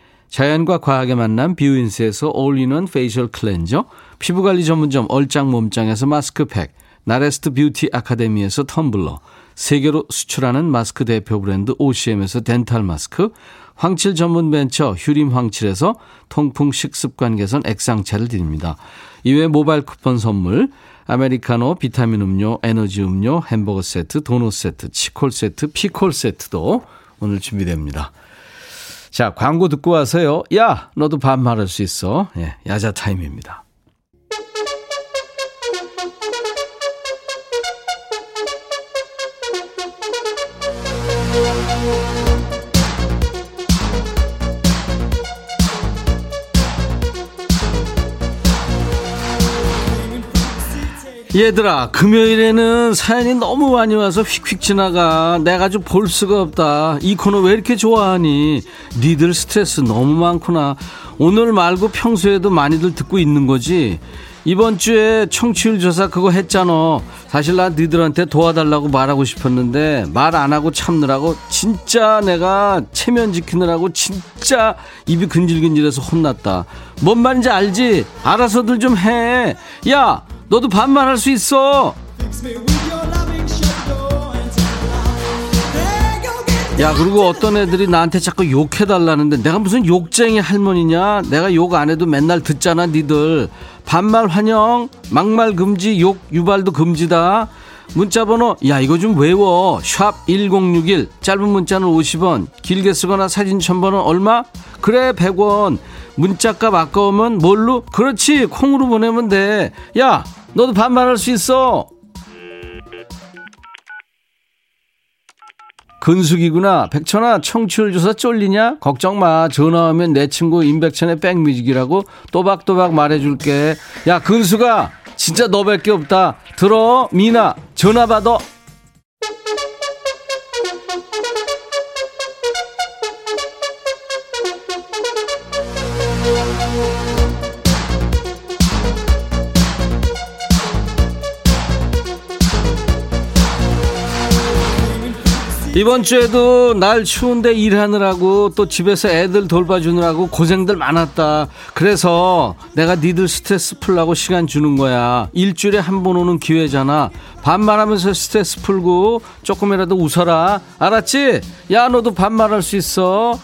자연과 과학의 만남 뷰인스에서 all-in-one facial cleanser, 피부관리 전문점 얼짱 몸짱에서 마스크팩, 나레스트 뷰티 아카데미에서 텀블러, 세계로 수출하는 마스크 대표 브랜드 OCM에서 덴탈 마스크, 황칠 전문 벤처 휴림 황칠에서 통풍 식습관 개선 액상차를 드립니다. 이외 모바일 쿠폰 선물, 아메리카노, 비타민 음료, 에너지 음료, 햄버거 세트, 도넛 세트, 치콜 세트, 피콜 세트도 오늘 준비됩니다. 자, 광고 듣고 와서요. 야, 너도 반말할 수 있어. 예, 야자 타임입니다. 얘들아, 금요일에는 사연이 너무 많이 와서 휙휙 지나가. 내가 좀 볼 수가 없다. 이 코너 왜 이렇게 좋아하니? 니들 스트레스 너무 많구나. 오늘 말고 평소에도 많이들 듣고 있는 거지. 이번 주에 청취율 조사 그거 했잖아. 사실 나 니들한테 도와달라고 말하고 싶었는데 말 안 하고 참느라고 진짜 내가 체면 지키느라고 진짜 입이 근질근질해서 혼났다. 뭔 말인지 알지? 알아서들 좀 해. 야, 너도 반말할 수 있어. 야 그리고 어떤 애들이 나한테 자꾸 욕해달라는데 내가 무슨 욕쟁이 할머니냐? 내가 욕 안 해도 맨날 듣잖아 니들. 반말 환영 막말 금지 욕 유발도 금지다 문자번호 야 이거 좀 외워 샵 1061 짧은 문자는 50원 길게 쓰거나 사진 첨부는 얼마? 그래 100원 문자값 아까우면 뭘로? 그렇지 콩으로 보내면 돼 야 너도 반말할 수 있어 근숙이구나. 백천아, 청취율 조사 쫄리냐? 걱정 마. 전화 오면 내 친구 임백천의 백뮤직이라고 또박또박 말해줄게. 야, 근수가 진짜 너밖에 없다. 들어, 미나. 전화 받아. 이번 주에도 날 추운데 일하느라고 또 집에서 애들 돌봐주느라고 고생들 많았다. 그래서 내가 니들 스트레스 풀라고 시간 주는 거야. 일주일에 한 번 오는 기회잖아. 반말하면서 스트레스 풀고 조금이라도 웃어라. 알았지? 야, 너도 반말할 수 있어.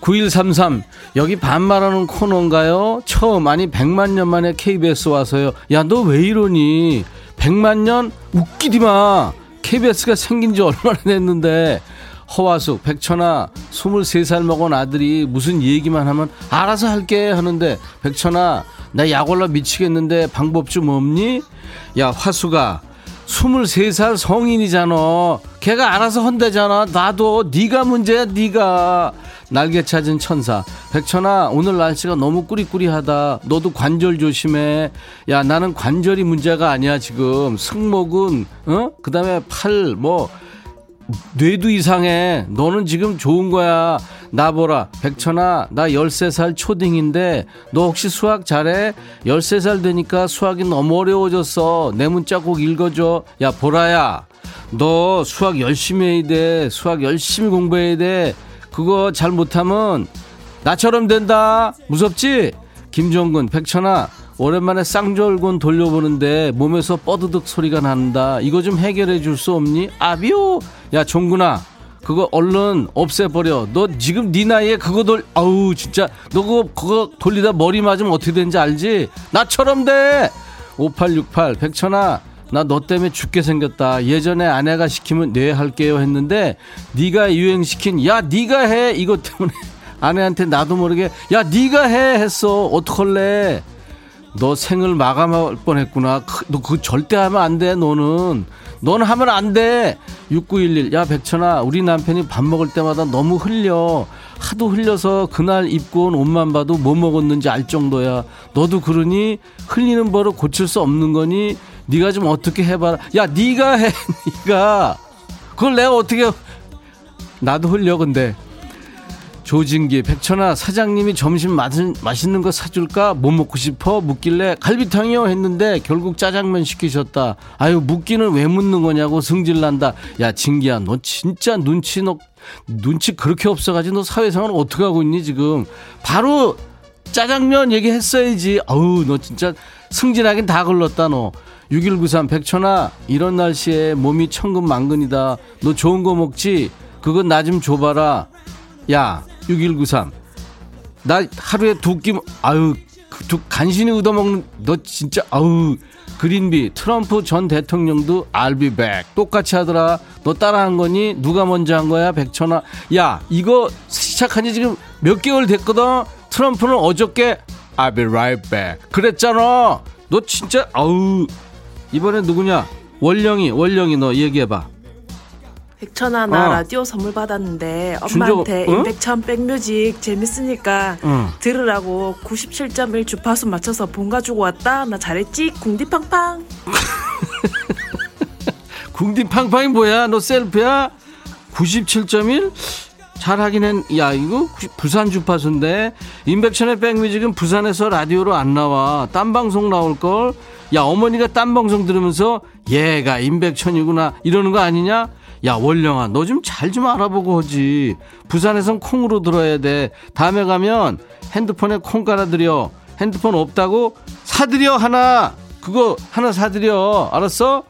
9133 여기 반말하는 코너인가요? 처음 아니 100만 년 만에 KBS 와서요. 야, 너 왜 이러니? 100만 년 웃기디 마. KBS가 생긴 지 얼마나 됐는데 허화숙, 백천아, 23살 먹은 아들이 무슨 얘기만 하면 알아서 할게 하는데 백천아, 나 약올라 미치겠는데 방법 좀 없니? 야, 화수가 23살 성인이잖아. 걔가 알아서 헌대잖아. 나도 네가 문제야, 네가. 날개 찾은 천사. 백천아, 오늘 날씨가 너무 꾸리꾸리하다. 너도 관절 조심해. 야, 나는 관절이 문제가 아니야, 지금. 승모근, 어? 그 다음에 팔, 뭐, 뇌도 이상해. 너는 지금 좋은 거야. 나 보라. 백천아, 나 13살 초딩인데, 너 혹시 수학 잘해? 13살 되니까 수학이 너무 어려워졌어. 내 문자 꼭 읽어줘. 야, 보라야. 너 수학 열심히 해야 돼. 수학 열심히 공부해야 돼. 그거 잘 못하면 나처럼 된다. 무섭지? 김종근, 백천아, 오랜만에 쌍절곤 돌려보는데 몸에서 뻐드득 소리가 난다. 이거 좀 해결해 줄 수 없니? 아비오! 야, 종근아, 그거 얼른 없애버려. 너 지금 네 나이에 그거 돌, 아우, 진짜, 너 그거, 그거 돌리다 머리 맞으면 어떻게 되는지 알지? 나처럼 돼! 5868, 백천아, 나 너 때문에 죽게 생겼다. 예전에 아내가 시키면 네 할게요 했는데 네가 유행시킨 야 네가 해 이것 때문에 *laughs* 아내한테 나도 모르게 야 네가 해 했어 어떡할래 너 생을 마감할 뻔했구나 너 그거 절대 하면 안 돼 너는 너는 하면 안 돼 6911 야 백천아 우리 남편이 밥 먹을 때마다 너무 흘려 하도 흘려서 그날 입고 온 옷만 봐도 뭐 먹었는지 알 정도야 너도 그러니 흘리는 버릇 고칠 수 없는 거니 네가 좀 어떻게 해봐라. 야, 네가 해, *laughs* 네가. 그걸 내가 어떻게? 나도 흘려 근데. 조진기, 백천아, 사장님이 점심 맛은, 맛있는 거 사줄까? 뭐 먹고 싶어? 묻길래 갈비탕이요 했는데 결국 짜장면 시키셨다. 아유, 묻기는 왜 묻는 거냐고 승질난다. 야, 진기야, 너 진짜 눈치, 너, 눈치 그렇게 없어가지고 너 사회생활 어떻게 하고 있니, 지금? 바로 짜장면 얘기했어야지. 아우, 너 진짜 승진하긴 다 걸렀다, 너. 6193 백천아 이런 날씨에 몸이 천근만근이다 너 좋은 거 먹지 그건 나 좀 줘봐라 야 6193 나 하루에 두 끼 아유 그두 간신히 얻어먹는 너 진짜 아우 그린비 트럼프 전 대통령도 be back. 똑같이 하더라. 너 따라 한 거니? 누가 먼저 한 거야? 백천아. 야 이거 시작한 지 지금 몇 개월 됐거든? 트럼프는 어저께 I'll be right back. 그랬잖아. 너 진짜 아우 이번엔 누구냐? 원령이, 원령이 너 얘기해봐. 백천아 나 어. 라디오 선물 받았는데 엄마한테 어? 임백천 백뮤직 재밌으니까 어. 들으라고 97.1 주파수 맞춰서 본가 주고 왔다 나 잘했지 궁디팡팡 *laughs* 궁디팡팡이 뭐야 너 셀프야 97.1 잘하긴 했, 야, 이거 부산 주파수인데, 임백천의 백뮤직은 부산에서 라디오로 안 나와. 딴 방송 나올걸? 야 어머니가 딴 방송 들으면서 얘가 임백천이구나 이러는 거 아니냐? 야 월령아 너 좀 잘좀 좀 알아보고 하지. 부산에선 콩으로 들어야 돼. 다음에 가면 핸드폰에 콩 깔아드려. 핸드폰 없다고 사드려 하나. 그거 하나 사드려. 알았어?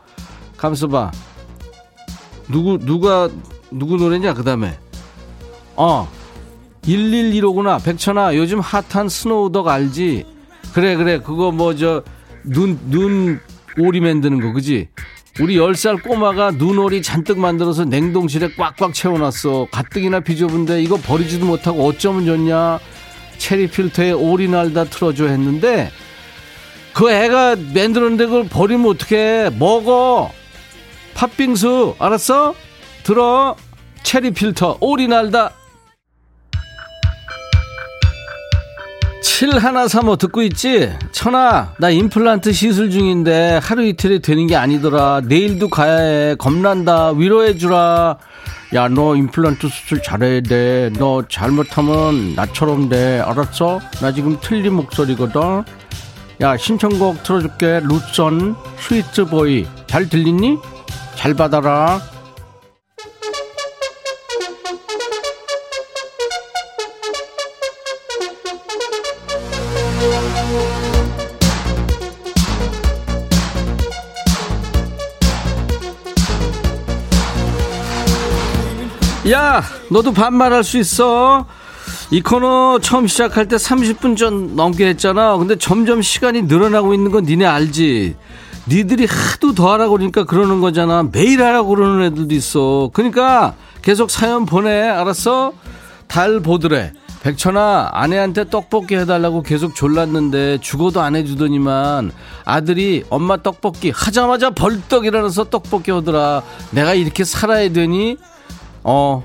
감서 봐. 누구 누가 누구 노래냐 그 다음에. 어. 1115구나. 백천아 요즘 핫한 snow duck 알지? 그래 그래. 그거 뭐 저 눈 눈 오리 만드는 거 그지 우리 10살 꼬마가 눈오리 잔뜩 만들어서 냉동실에 꽉꽉 채워놨어. 가뜩이나 비좁은데 이거 버리지도 못하고 어쩌면 좋냐? 체리 필터의 오리 날다 틀어줘 했는데 그 애가 만들었는데 그걸 버리면 어떡해? 먹어. 팥빙수. 알았어? 들어. 체리 필터. 오리 날다 7135 듣고 있지? 천아, 나 임플란트 시술 중인데 하루 이틀이 되는 게 아니더라. 내일도 가야 해. 겁난다. 위로해주라. 야, 너 임플란트 수술 잘해야 돼. 너 잘못하면 나처럼 돼. 알았어? 나 지금 틀린 목소리거든. 야, 신청곡 틀어줄게. 루선, 스위트보이. 잘 들리니? 잘 받아라. 야, 너도 반말할 수 있어. 이 코너 처음 시작할 때 30분 전 넘게 했잖아. 근데 점점 시간이 늘어나고 있는 건 니네 알지? 니들이 하도 더 하라고 그러니까 그러는 거잖아. 매일 하라고 그러는 애들도 있어. 그러니까 계속 사연 보내. 알았어? 달 보드래. 백천아, 아내한테 떡볶이 해달라고 계속 졸랐는데 죽어도 안 해주더니만 아들이 엄마 떡볶이 하자마자 벌떡 일어나서 떡볶이 오더라. 내가 이렇게 살아야 되니? 어,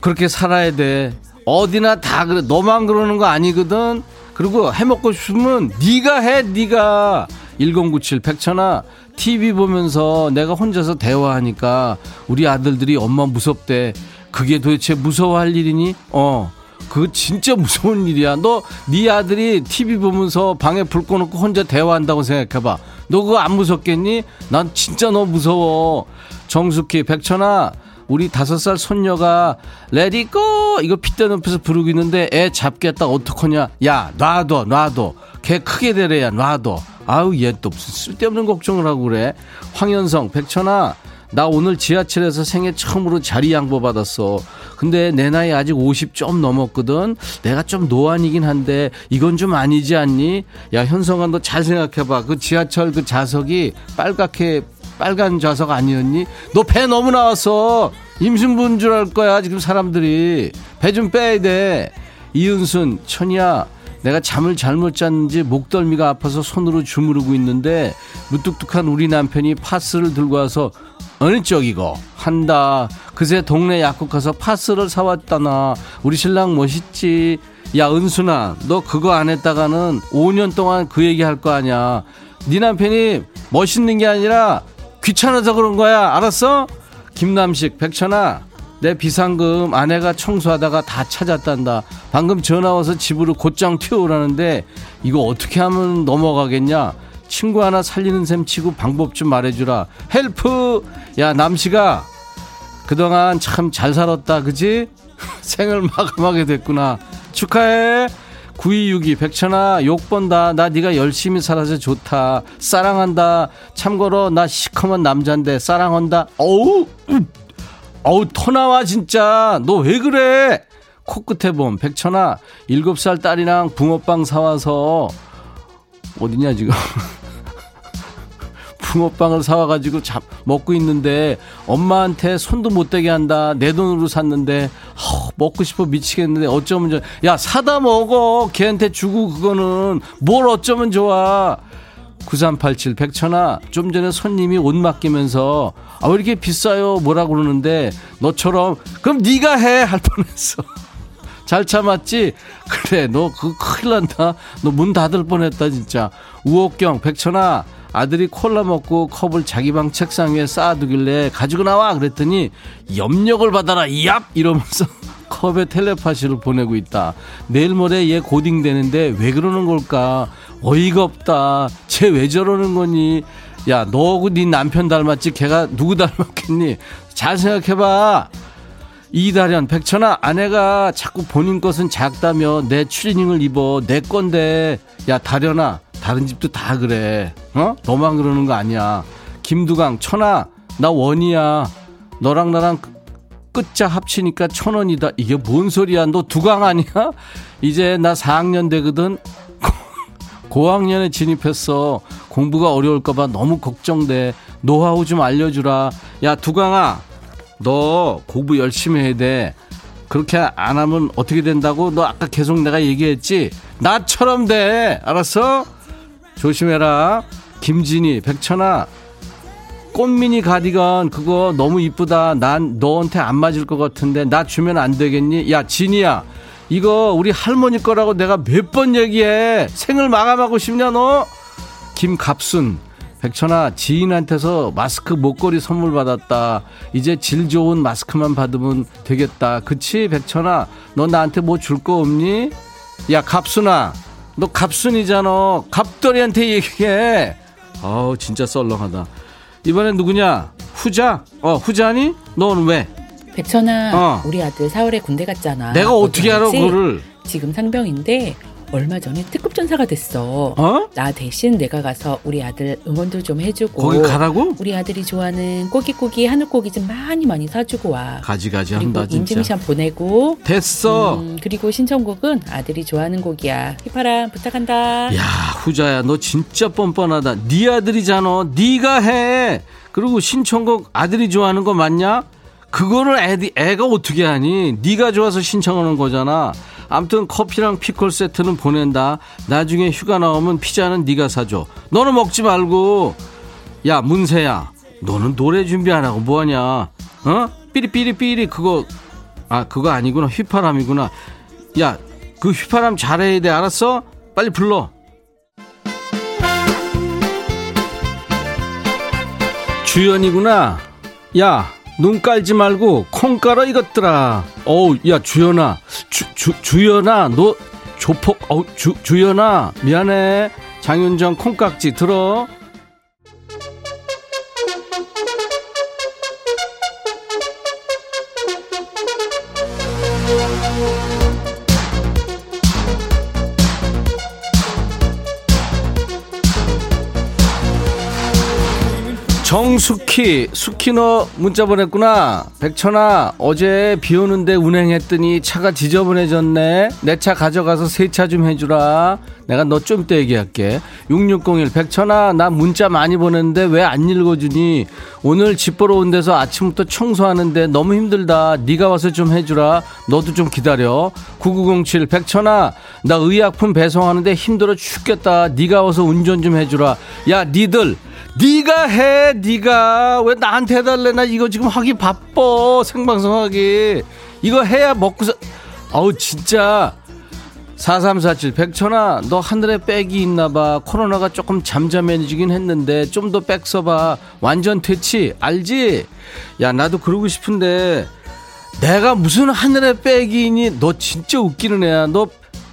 그렇게 살아야 돼. 어디나 다 그래. 너만 그러는 거 아니거든. 그리고 해먹고 싶으면 네가 해, 네가. 1097 백천아 TV 보면서 내가 혼자서 대화하니까 우리 아들들이 엄마 무섭대. 그게 도대체 무서워할 일이니? 어. 그거 진짜 무서운 일이야. 너 네 아들이 TV 보면서 방에 불 꺼놓고 혼자 대화한다고 생각해봐. 너 그거 안 무섭겠니? 난 진짜 너 무서워. 정숙희 백천아 우리 다섯 살 손녀가 레디고 이거 핏대 높여서 부르고 있는데 애 잡겠다 어떡하냐 야 놔둬 놔둬 걔 크게 되래야 놔둬 아우 얘 또 무슨 쓸데없는 걱정을 하고 그래 황현성 백천아 나 오늘 지하철에서 생애 처음으로 자리 양보 받았어. 근데 내 나이 아직 50 좀 넘었거든. 내가 좀 노안이긴 한데 이건 좀 아니지 않니? 야 현성아 너 잘 생각해봐. 그 지하철 그 좌석이 빨갛게 빨간 좌석 아니었니? 너 배 너무 나왔어. 임신부인 줄 알 거야 지금 사람들이 배 좀 빼야 돼. 이은순 천이야. 내가 잠을 잘못 잤는지 목덜미가 아파서 손으로 주무르고 있는데 무뚝뚝한 우리 남편이 파스를 들고 와서 어느 쪽이고 한다 그새 동네 약국 가서 파스를 사왔다나 우리 신랑 멋있지 야 은순아 너 그거 안 했다가는 5년 동안 그 얘기 할 거 아니야 네 남편이 멋있는 게 아니라 귀찮아서 그런 거야 알았어 김남식 백천아 내 비상금 아내가 청소하다가 다 찾았단다 방금 전화 와서 집으로 곧장 튀어오라는데 이거 어떻게 하면 넘어가겠냐 친구 하나 살리는 셈 치고 방법 좀 말해주라. Help! 야, 남씨가 그동안 참 잘 살았다, 그지? *laughs* 생을 마감하게 됐구나. 축하해! 9262 백천아 욕 본다. 나 네가 열심히 살아서 좋다. 사랑한다. 참고로 나 시커먼 남잔데 사랑한다. 어우 *clears throat* 어우 터 나와 진짜. 너 왜 그래? 코끝에 봄. 백천아 7살 딸이랑 붕어빵 사와서 어디냐 지금 *laughs* 붕어빵을 사와가지고 잡, 먹고 있는데 엄마한테 손도 못 대게 한다. 내 돈으로 샀는데 허, 먹고 싶어 미치겠는데 어쩌면 좋아. 야 사다 먹어. 걔한테 주고 그거는 뭘 어쩌면 좋아. 9387 백천아 좀 전에 손님이 옷 맡기면서 아 왜 이렇게 비싸요 뭐라 그러는데 너처럼 그럼 네가 해 할 뻔했어 *laughs* 잘 참았지 그래 너 그거 큰일 난다 너 문 닫을 뻔했다 진짜 우옥경 백천아 아들이 콜라 먹고 컵을 자기 방 책상 위에 쌓아두길래 가지고 나와 그랬더니 염력을 받아라 얍 이러면서 *laughs* 컵에 텔레파시를 보내고 있다. 내일 모레 얘 고딩 되는데 왜 그러는 걸까? 어이가 없다. 쟤 왜 저러는 거니? 야, 너하고 네 남편 닮았지? 걔가 누구 닮았겠니? 잘 생각해봐. 이다련, 백천아, 아내가 자꾸 본인 것은 작다며 내 추리닝을 입어. 내 건데. 야, 다련아, 다른 집도 다 그래. 어? 너만 그러는 거 아니야. 김두강, 천아, 나 원이야. 너랑 나랑 끝자 합치니까 천 원이다. 이게 뭔 소리야? 너 두강 아니야? *laughs* 이제 나 4학년 되거든. *laughs* 고학년에 진입했어. 공부가 어려울까봐 너무 걱정돼. 노하우 좀 알려주라. 야, 두강아. 너 공부 열심히 해야 돼. 그렇게 안 하면 어떻게 된다고? 너 아까 계속 내가 얘기했지? 나처럼 돼. 알았어? 조심해라. 김진희, 백천아. 꽃미니 가디건 그거 너무 이쁘다. 난 너한테 안 맞을 것 같은데 나 주면 안 되겠니? 야, 진이야. 이거 우리 할머니 거라고 내가 몇 번 얘기해. 생을 마감하고 싶냐 너? 김갑순 백천아 지인한테서 마스크 목걸이 선물 받았다. 이제 질 좋은 마스크만 받으면 되겠다. 그치 백천아 너 나한테 뭐 줄 거 없니? 야 갑순아 너 갑순이잖아. 갑돌이한테 얘기해. 아우 진짜 썰렁하다. 이번엔 누구냐? 후자? 어 후자니? 너는 왜? 백천아, 어. 우리 아들 4월에 군대 갔잖아. 내가 어떻게 알아, 그거를? 지금 상병인데 얼마 전에 특급 전사가 됐어. 어? 나 대신 내가 가서 우리 아들 응원도 좀 해주고. 거기 가라고? 우리 아들이 좋아하는 꼬기꼬기 하늘고기 좀 많이 많이 사주고 와. 가지가지 한다 진짜. 인증샷 보내고. 됐어. 음, 그리고 신청곡은 아들이 좋아하는 곡이야. 휘파람 부탁한다. 야 후자야 너 진짜 뻔뻔하다. 네 아들이잖아. 네가 해. 그리고 신청곡 아들이 좋아하는 거 맞냐? 그거를 애디, 애가 어떻게 하니? 네가 좋아서 신청하는 거잖아. 아무튼 커피랑 피콜 세트는 보낸다. 나중에 휴가 나오면 피자는 네가 사줘. 너는 먹지 말고. 야 문세야, 너는 노래 준비 안 하고 뭐 하냐? 어? 삐리삐리삐리 그거 아 그거 아니구나 휘파람이구나. 야 그 휘파람 잘해야 돼 알았어? 빨리 불러. 주연이구나. 야. 눈 깔지 말고 콩 깔아 이것들아. 어우, 야, 주연아. 주, 주, 주연아, 너 조폭, 어우, 주, 주연아. 미안해. 장윤정 콩깍지 들어. 정숙희, 숙희 너 문자 보냈구나. 백천아, 어제 비 오는데 운행했더니 차가 지저분해졌네. 내 차 가져가서 세차 좀 해주라. 내가 너 좀 이따 얘기할게. 6601, 백천아, 나 문자 많이 보냈는데 왜 안 읽어주니? 오늘 집 보러 온 데서 아침부터 청소하는데 너무 힘들다. 네가 와서 좀 해주라. 너도 좀 기다려. 9907, 백천아, 나 의약품 배송하는데 힘들어 죽겠다. 네가 와서 운전 좀 해주라. 야, 니들. 네가 해 네가. 왜 나한테 해달래? 나 이거 지금 하기 바빠 생방송 하기. 이거 해야 먹고 사 아우 진짜. 4347 백천아 너 하늘에 빽이 있나봐. 코로나가 조금 잠잠해지긴 했는데 좀더빽 써봐. 완전 퇴치 알지? 야 나도 그러고 싶은데 내가 무슨 하늘에 빽이 있니? 너 진짜 웃기는 애야. 너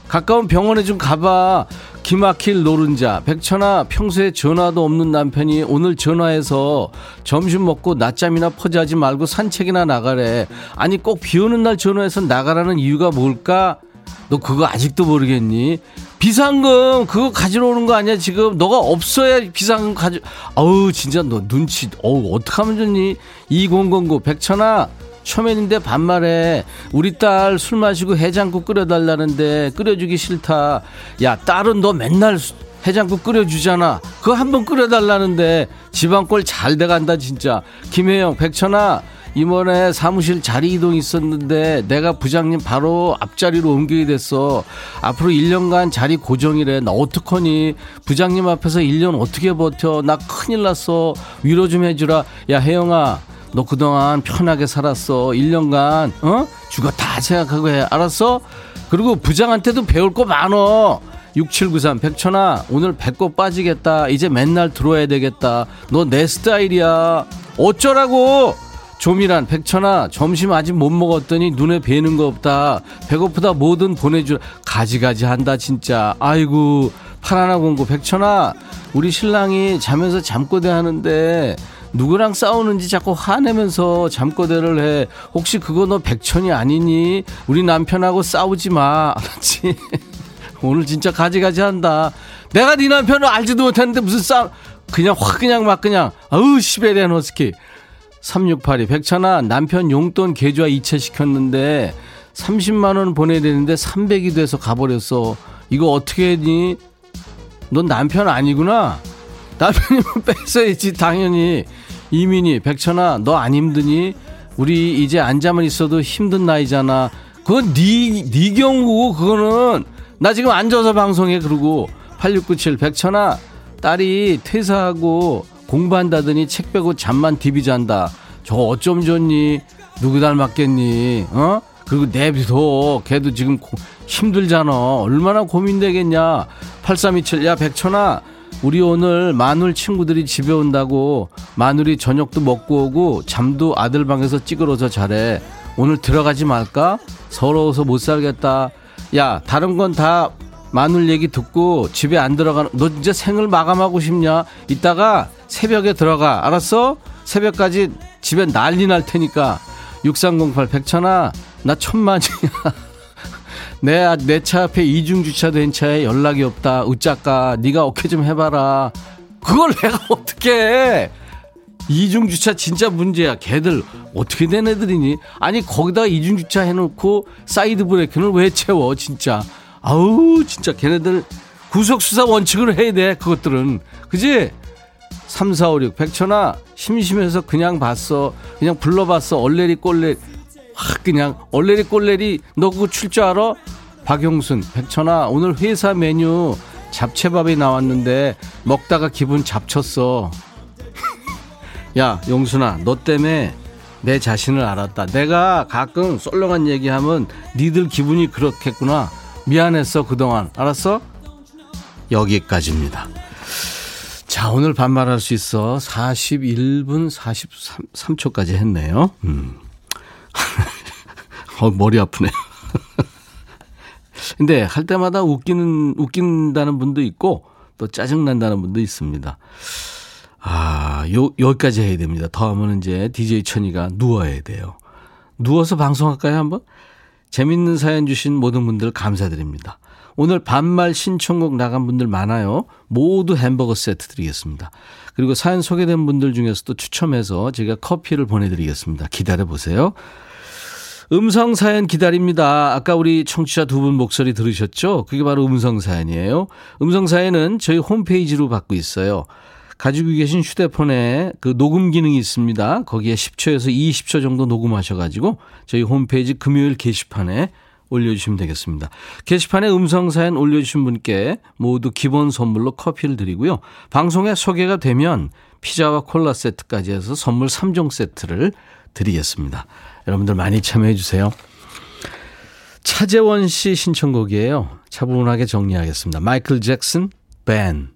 가까운 병원에 좀 가봐 기막힐 노른자 백천아 평소에 전화도 없는 남편이 오늘 전화해서 점심 먹고 낮잠이나 퍼지하지 말고 산책이나 나가래. 아니 꼭 비 오는 날 전화해서 나가라는 이유가 뭘까? 너 그거 아직도 모르겠니? 비상금 그거 가지러 오는 거 아니야 지금? 너가 없어야 비상금 가져 아우 진짜 너 눈치 어우 어떡하면 좋니? 2009 백천아 초면인데 반말해. 우리 딸 술 마시고 해장국 끓여달라는데 끓여주기 싫다. 야, 딸은 너 맨날 해장국 끓여주잖아. 그거 한번 끓여달라는데 지방골 잘 돼간다, 진짜. 김혜영, 백천아. 이번에 사무실 자리 이동 있었는데 내가 부장님 바로 앞자리로 옮기게 됐어. 앞으로 1년간 자리 고정이래. 나 어떡하니? 부장님 앞에서 1년 어떻게 버텨? 나 큰일 났어. 위로 좀 해주라. 야, 혜영아. 너 그동안 편하게 살았어. 1년간, 어? 죽어 다 생각하고 해. 알았어? 그리고 부장한테도 배울 거 많어. 6793 백천아 오늘 배꼽 빠지겠다 이제 맨날 들어야 되겠다 너 내 스타일이야 어쩌라고 조미란 백천아 점심 아직 못 먹었더니 눈에 뵈는 거 없다 배고프다 뭐든 보내주 가지가지 한다 진짜 아이고 파라나 공고 백천아 우리 신랑이 자면서 잠꼬대 하는데 누구랑 싸우는지 자꾸 화내면서 잠꼬대를 해. 혹시 그거 너 백천이 아니니? 우리 남편하고 싸우지 마. *laughs* 알았지? 오늘 진짜 가지가지 한다. 내가 네 남편을 알지도 못했는데 무슨 싸 그냥 확 그냥 막 그냥 아우 시베리안 허스키. 3682 백천아 남편 용돈 계좌 이체시켰는데 30만 원 보내야 되는데 300이 돼서 가버렸어. 이거 어떻게 했니? 넌 남편 아니구나. 남편이면 뺏어야지 당연히. 이민희 백천아 너 안 힘드니? 우리 이제 앉아만 있어도 힘든 나이잖아. 그건 네, 네 경우고 그거는 나 지금 앉아서 방송해 그러고 8697 백천아 딸이 퇴사하고 공부한다더니 책 빼고 잠만 디비 잔다. 저거 어쩜 좋니? 누구 닮았겠니? 어? 그리고 내비도 걔도 지금 힘들잖아. 얼마나 고민되겠냐. 8327, 야, 백천아. 우리 오늘 마눌 친구들이 집에 온다고 마눌이 저녁도 먹고 오고 잠도 아들 방에서 찌그러져 잘해. 오늘 들어가지 말까? 서러워서 못 살겠다. 야, 다른 건 다 마눌 얘기 듣고 집에 안 들어가는, 너 진짜 생을 마감하고 싶냐? 이따가 새벽에 들어가. 알았어? 새벽까지 집에 난리 날 테니까. 6308 백천아, 나 천만이야. *laughs* 내 내 차 앞에 이중 주차된 차에 연락이 없다. 으짜까 네가 어떻게 좀 해봐라. 그걸 내가 *laughs* 어떻게 해? 이중 주차 진짜 문제야. 걔들 어떻게 된 애들이니? 아니 거기다 이중 주차 해놓고 사이드 브레이크는 왜 채워? 진짜. 아우 진짜 걔네들 구속 수사 원칙으로 해야 돼. 그것들은 그지? 3456 백천아 심심해서 그냥 봤어. 그냥 불러봤어. 얼레리 꼴레리 확 그냥 얼레리 꼴레리 너 그거 출 줄 알아? 박용순 백천아 오늘 회사 메뉴 잡채밥이 나왔는데 먹다가 기분 잡쳤어. 야 용순아 너 때문에 내 자신을 알았다. 내가 가끔 썰렁한 얘기하면 니들 기분이 그렇겠구나. 미안했어 그동안 알았어? 여기까지입니다. 자 오늘 반말할 수 있어 41분 43초까지 했네요. 음. 어, 머리 아프네요. *laughs* 근데 할 때마다 웃기는, 웃긴다는 분도 있고 또 짜증난다는 분도 있습니다. 아, 요, 여기까지 해야 됩니다. 더 하면 이제 DJ 천이가 누워야 돼요. 누워서 방송할까요, 한번? 재밌는 사연 주신 모든 분들 감사드립니다. 오늘 반말 신청곡 나간 분들 많아요. 모두 햄버거 세트 드리겠습니다. 그리고 사연 소개된 분들 중에서도 추첨해서 제가 커피를 보내드리겠습니다. 기다려 보세요. 음성 사연 기다립니다. 아까 우리 청취자 두 분 목소리 들으셨죠? 그게 바로 음성 사연이에요. 음성 사연은 저희 홈페이지로 받고 있어요. 가지고 계신 휴대폰에 그 녹음 기능이 있습니다. 거기에 10초에서 20초 정도 녹음하셔가지고 저희 홈페이지 금요일 게시판에 올려주시면 되겠습니다. 게시판에 음성 사연 올려주신 분께 모두 기본 선물로 커피를 드리고요. 방송에 소개가 되면 피자와 콜라 세트까지 해서 선물 3종 세트를 드리겠습니다. 여러분들 많이 참여해 주세요. 차재원 씨 신청곡이에요. 차분하게 정리하겠습니다. 마이클 잭슨, 밴.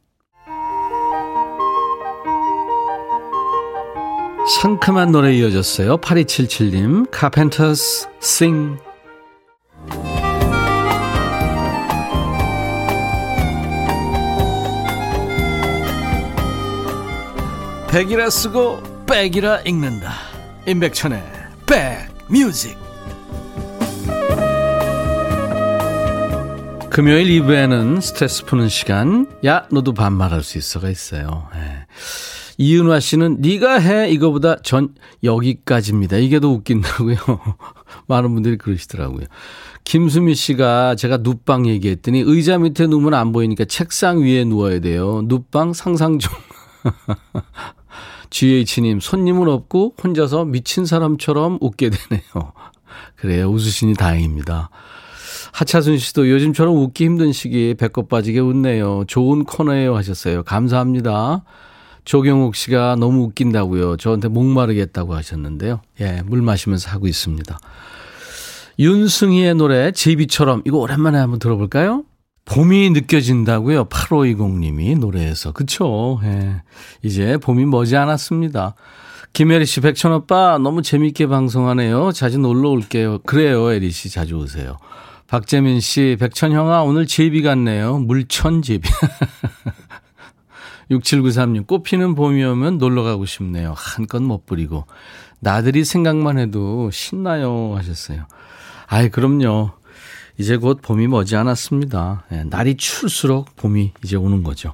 상큼한 노래 이어졌어요. 8277님, 카펜터스, 싱. 백이라 쓰고 백이라 읽는다. 임백천의 백뮤직. 금요일 2부에는 스트레스 푸는 시간. 야 너도 반말할 수 있어가 있어요. 네. 이은화 씨는 네가 해 이거보다 전 여기까지입니다. 이게 더 웃긴다고요. *laughs* 많은 분들이 그러시더라고요. 김수미 씨가 제가 눕방 얘기했더니 의자 밑에 누우면 안 보이니까 책상 위에 누워야 돼요. 눕방 상상 중 *laughs* GH님, 손님은 없고 혼자서 미친 사람처럼 웃게 되네요. *laughs* 그래요. 웃으시니 다행입니다. 하차순 씨도 요즘처럼 웃기 힘든 시기에 배꼽 빠지게 웃네요. 좋은 코너예요 하셨어요. 감사합니다. 조경욱 씨가 너무 웃긴다고요. 저한테 목마르겠다고 하셨는데요. 예, 물 마시면서 하고 있습니다. 윤승희의 노래 제비처럼 이거 오랜만에 한번 들어볼까요? 봄이 느껴진다고요. 8520님이 노래에서. 그쵸? 예. 이제 봄이 머지 않았습니다. 김혜리 씨, 백천 오빠 너무 재밌게 방송하네요. 자주 놀러 올게요. 그래요, 에리 씨. 자주 오세요. 박재민 씨, 백천 형아, 오늘 제비 같네요. 물천 제비. *laughs* 6793님, 꽃피는 봄이 오면 놀러 가고 싶네요. 한껏 못 부리고. 나들이 생각만 해도 신나요. 하셨어요. 아이, 그럼요. 이제 곧 봄이 머지 않았습니다. 네, 날이 추울수록 봄이 이제 오는 거죠.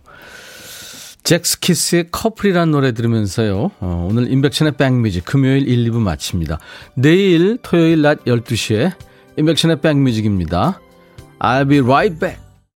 잭스키스의 커플이라는 노래 들으면서요. 어, 오늘 인백션의 백뮤직 금요일 1, 2부 마칩니다. 내일 토요일 낮 12시에 인백션의 백뮤직입니다. I'll be right back.